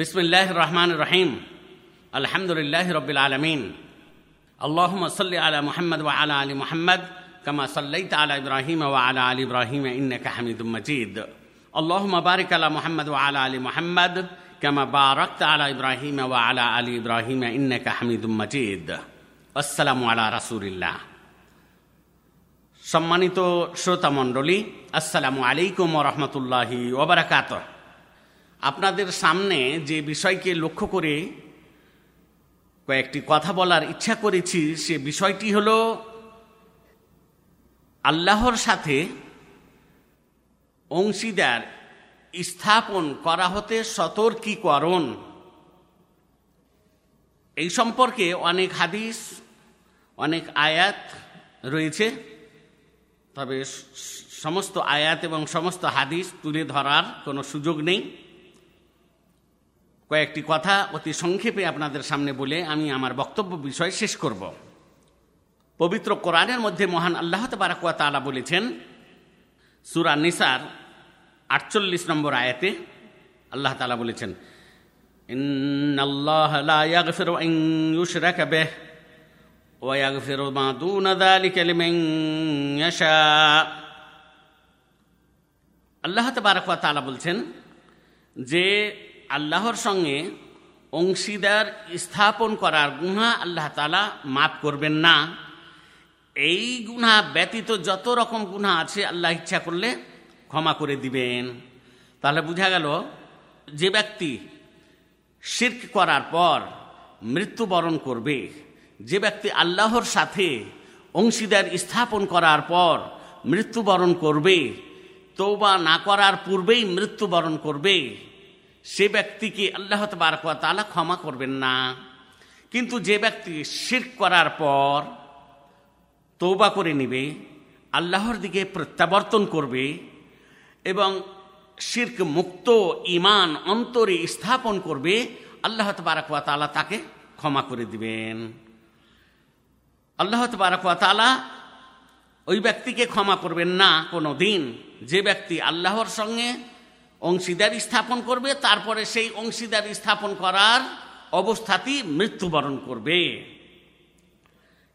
বিসমিল্লাহ রহমান রহিম আলহামদুলিল্লাহ রবিল আলমিন আল্লাহম সাল্লি আলা মোহাম্মদ ওয়া আলা আলী মোহাম্মদ কামা সাল্লাই আলা ইব্রাহিম ওয়া আলা আলী ইব্রাহিম ইন্নাকা হামিদুম মজিদ আল্লাহম বারিক আলা মোহাম্মদ ওয়া আলা আলী মোহাম্মদ কামা বারাকত আলা ইব্রাহিম ওয়া আলা আলী ইব্রাহিম ইন্নাকা হামিদুম মজিদ আসসালামু আলা রাসুলিল্লাহ সম্মানিত শ্রোতা মণ্ডলী আসসালামু আলাইকুম রহমতুল্লাহি ওবরাকাতহ আপনাদের সামনে যে বিষয়কে লক্ষ্য করে কয়েকটি কথা বলার ইচ্ছা করেছি, সে বিষয়টি হল আল্লাহর সাথে অংশীদার স্থাপন করা হতে সতর্কীকরণ। এই সম্পর্কে অনেক হাদিস, অনেক আয়াত রয়েছে, তবে সমস্ত আয়াত এবং সমস্ত হাদিস তুলে ধরার কোনো সুযোগ নেই। কয়েকটি কথা অতি সংক্ষেপে আপনাদের সামনে বলে আমি আমার বক্তব্য বিষয় শেষ করব। পবিত্র কোরআনের মধ্যে মহান আল্লাহ তারাকুয়া তালা বলেছেন, সুরা নিসার আটচল্লিশ নম্বর আয়াতে আল্লাহ তালা বলেছেন আল্লাহ তালা বলছেন, যে আল্লাহর সঙ্গে অংশীদার স্থাপন করার গুণা আল্লাহ তালা মাফ করবেন না। এই গুণা ব্যতীত যত রকম গুণা আছে আল্লাহ ইচ্ছা করলে ক্ষমা করে দিবেন। তাহলে বোঝা গেল, যে ব্যক্তি শির্ক করার পর মৃত্যুবরণ করবে, যে ব্যক্তি আল্লাহর সাথে অংশীদার স্থাপন করার পর মৃত্যুবরণ করবে তৌবা না করার পূর্বেই মৃত্যুবরণ করবে সে ব্যক্তিকে আল্লাহ তালা ক্ষমা করবেন না। কিন্তু যে ব্যক্তি শির করার পর তৌবা করে নিবে, আল্লাহর দিকে প্রত্যাবর্তন করবে এবং শির্ক মুক্ত ইমান অন্তরে স্থাপন করবে, আল্লাহ তবারকুয়া তালা তাকে ক্ষমা করে দিবেন। আল্লাহ তবারকুয়া তালা ওই ব্যক্তিকে ক্ষমা করবেন না কোনো দিন যে ব্যক্তি আল্লাহর সঙ্গে অংশীদার স্থাপন করবে, তারপরে সেই অংশীদার স্থাপন করার অবস্থাতেই মৃত্যুবরণ করবে।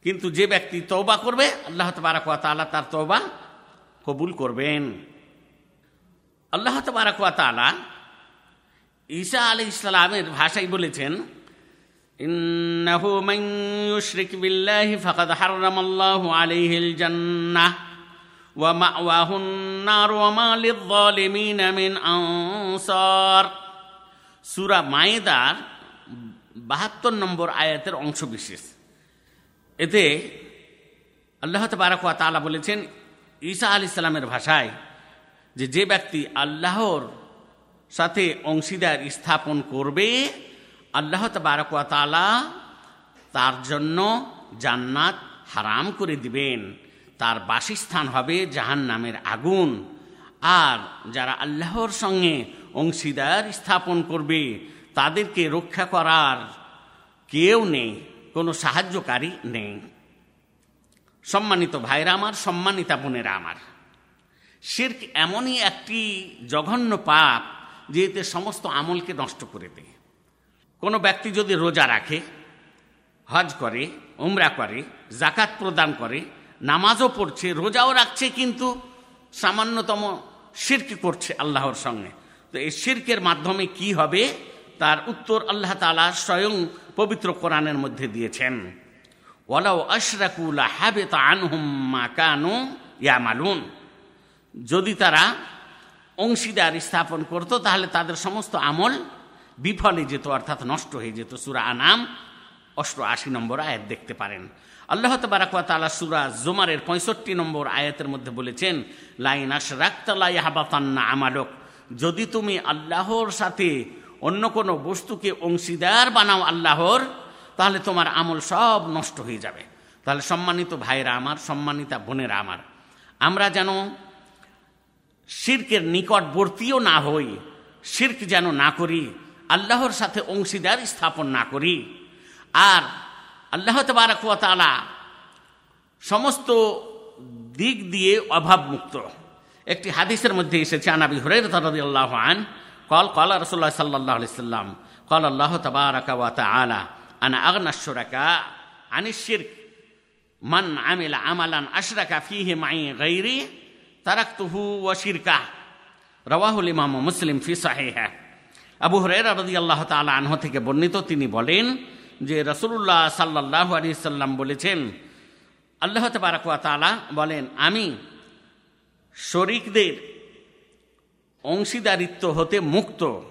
কিন্তু যে ব্যক্তি তৌবা করবে, আল্লাহ তারাকুয়া তালা তার তৌবা কবুল করবেন। আল্লাহ তারাকুয়া তালা ঈসা আলি ইসলামের ভাষায় বলেছেন, ইন্নাহু মাইয়ুশরিক বিল্লাহি ফাকাদ হারামাল্লাহু আলাইহিল জান্নাহ। ومأواه النار وما للظالمين من أنصار সুরা মায়েদার বাহাত্তর নম্বর আয়াতের অংশ বিশেষ এতে আল্লাহ তাবারাকুয়া তালা বলেছেন ঈসা আলি সালামের ভাষায় যে যে ব্যক্তি আল্লাহর সাথে অংশীদার স্থাপন করবে আল্লাহ তবারকুয়া তালা তার জন্য জান্নাত হারাম করে দিবেন তার বাসস্থান হবে জাহান নামের আগুন। আর যারা আল্লাহর সঙ্গে অংশীদার স্থাপন করবে, তাদেরকে রক্ষা করার কেউ নেই, কোনো সাহায্যকারী নেই। সম্মানিত ভাইরা আমার, সম্মানিতা বোনেরা আমার, শির্ক এমনই একটি জঘন্য পাপ যে এতে সমস্ত আমলকে নষ্ট করে দেয়। কোনো ব্যক্তি যদি রোজা রাখে, হজ করে, উমরা করে জাকাত প্রদান করে নামাজও পড়ছে, রোজাও রাখছে, কিন্তু সামান্যতম শির্ক করছে আল্লাহর সঙ্গে। তো এই শির্কের মাধ্যমে কি হবে? তার উত্তর আল্লাহ তালা স্বয়ং পবিত্র কোরআনের মধ্যে দিয়েছেন। ওয়ালাও আশরাকুল হাবে তা আনহুম্মা কানু ইয়ামালুন। যদি তারা অংশীদার স্থাপন করত, তাহলে তাদের সমস্ত আমল বিফলে যেত, অর্থাৎ নষ্ট হয়ে যেত। সুরা আনাম অষ্ট আশি নম্বর আয়াত দেখতে পারেন। আল্লাহ তবারাকুয়া তালা সুরা জোমারের পঁয়ষট্টি নম্বর আয়াতের মধ্যে বলেছেন, লাইন আস রাক্তালাই হাবাতান্না আমালক। যদি তুমি আল্লাহর সাথে অন্য কোনো বস্তুকে অংশীদার বানাও আল্লাহর, তাহলে তোমার আমল সব নষ্ট হয়ে যাবে। তাহলে সম্মানিত ভাইরা আমার, সম্মানিতা বোনেরা আমার, আমরা যেন শির্কের নিকটবর্তীও না হই, শির্ক যেন না করি, আল্লাহর সাথে অংশীদার স্থাপন না করি। আর আল্লাহ তবারকুয়া তালা সমস্ত দিক দিয়ে অভাবমুক্ত। একটি হাদিসের মধ্যে এসেছে আনাবি হরে রদি আল্লাহ আন কল কল রসুল্লাহ সাল্লাহ সাল্লাম কল, আল্লাহ তবারকুয়া তালা আনা আগ্নাশ্বরাকা আনিসির মান আমিল আমালান আশরাকা ফিহে মাই গৈরি তারাকতুহু ও শিরকা রওয়াহুল ইমাম মুসলিম ফি সাহে হ্যা আবু হরেরা রদি আল্লাহ তালা আনহ থেকে বর্ণিত, তিনি বলেন যে রসুল্লাহ সাল্লাহ আলী সাল্লাম বলেছেন, আল্লাহ তবারকুয়া তালা বলেন, আমি শরিকদের অংশীদারিত্ব হতে মুক্ত।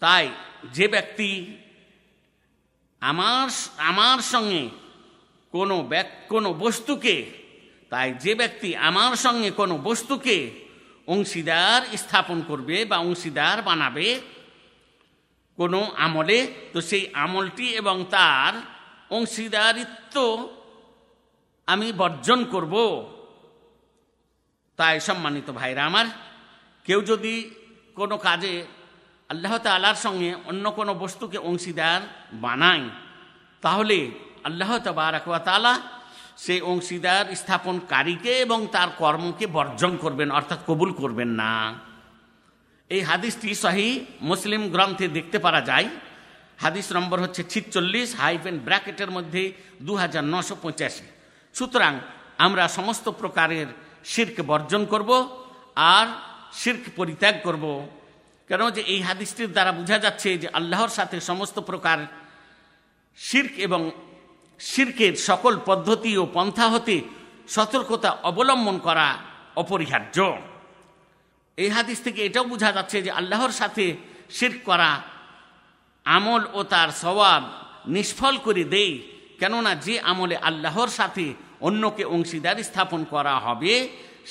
তাই যে ব্যক্তি আমার আমার সঙ্গে কোনো কোনো বস্তুকে, তাই যে ব্যক্তি আমার সঙ্গে কোনো বস্তুকে অংশীদার স্থাপন করবে বা অংশীদার বানাবে কোনো আমলে, তো সেই আমলটি এবং তার অংশীদারিত্ব আমি বর্জন করব। তাই সম্মানিত ভাইরা আমার, কেউ যদি কোনো কাজে আল্লাহ তালার সঙ্গে অন্য কোনো বস্তুকে অংশীদার বানায়, তাহলে আল্লাহ তালা সেই অংশীদার স্থাপনকারীকে এবং তার কর্মকে বর্জন করবেন, অর্থাৎ কবুল করবেন না। এই হাদিসটি সহি মুসলিম গ্রন্থে দেখতে পারা যায়। হাদিস নম্বর হচ্ছে ছিচল্লিশ, হাইফেন ব্র্যাকেটের মধ্যে দু হাজার নশো পঁচাশি। সুতরাং আমরা সমস্ত প্রকারের শির্ক বর্জন করব আর শির্ক পরিত্যাগ করব। কেন যে এই হাদিসটির দ্বারা বোঝা যাচ্ছে যে আল্লাহর সাথে সমস্ত প্রকার শির্ক এবং শির্কের সকল পদ্ধতি ও পন্থা হতে সতর্কতা অবলম্বন করা অপরিহার্য। এই হাদিস থেকে এটাও বোঝা যাচ্ছে যে আল্লাহর সাথে শির্ক করা আমল ও তার স্বভাব নিষ্ফল করে দেয় কেননা যে আমলে আল্লাহর সাথে অন্যকে অংশীদার স্থাপন করা হবে,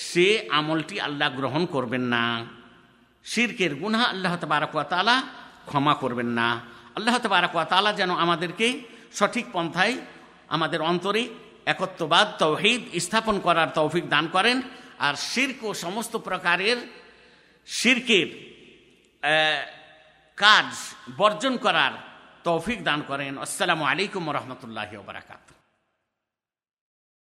সে আমলটি আল্লাহ গ্রহণ করবেন না। শিরকের গুনা আল্লাহ তবারকালা ক্ষমা করবেন না। আল্লাহ তবারকালা যেন আমাদেরকে সঠিক পন্থায়, আমাদের অন্তরে একত্ববাদ তৌহিদ স্থাপন করার তৌফিক দান করেন। আর শির্ক ও সমস্ত প্রকারের শির্কের কাজ বর্জন করার তৌফিক দান করেন। আসসালামু আলাইকুম রহমতুল্লাহ বারাকাতু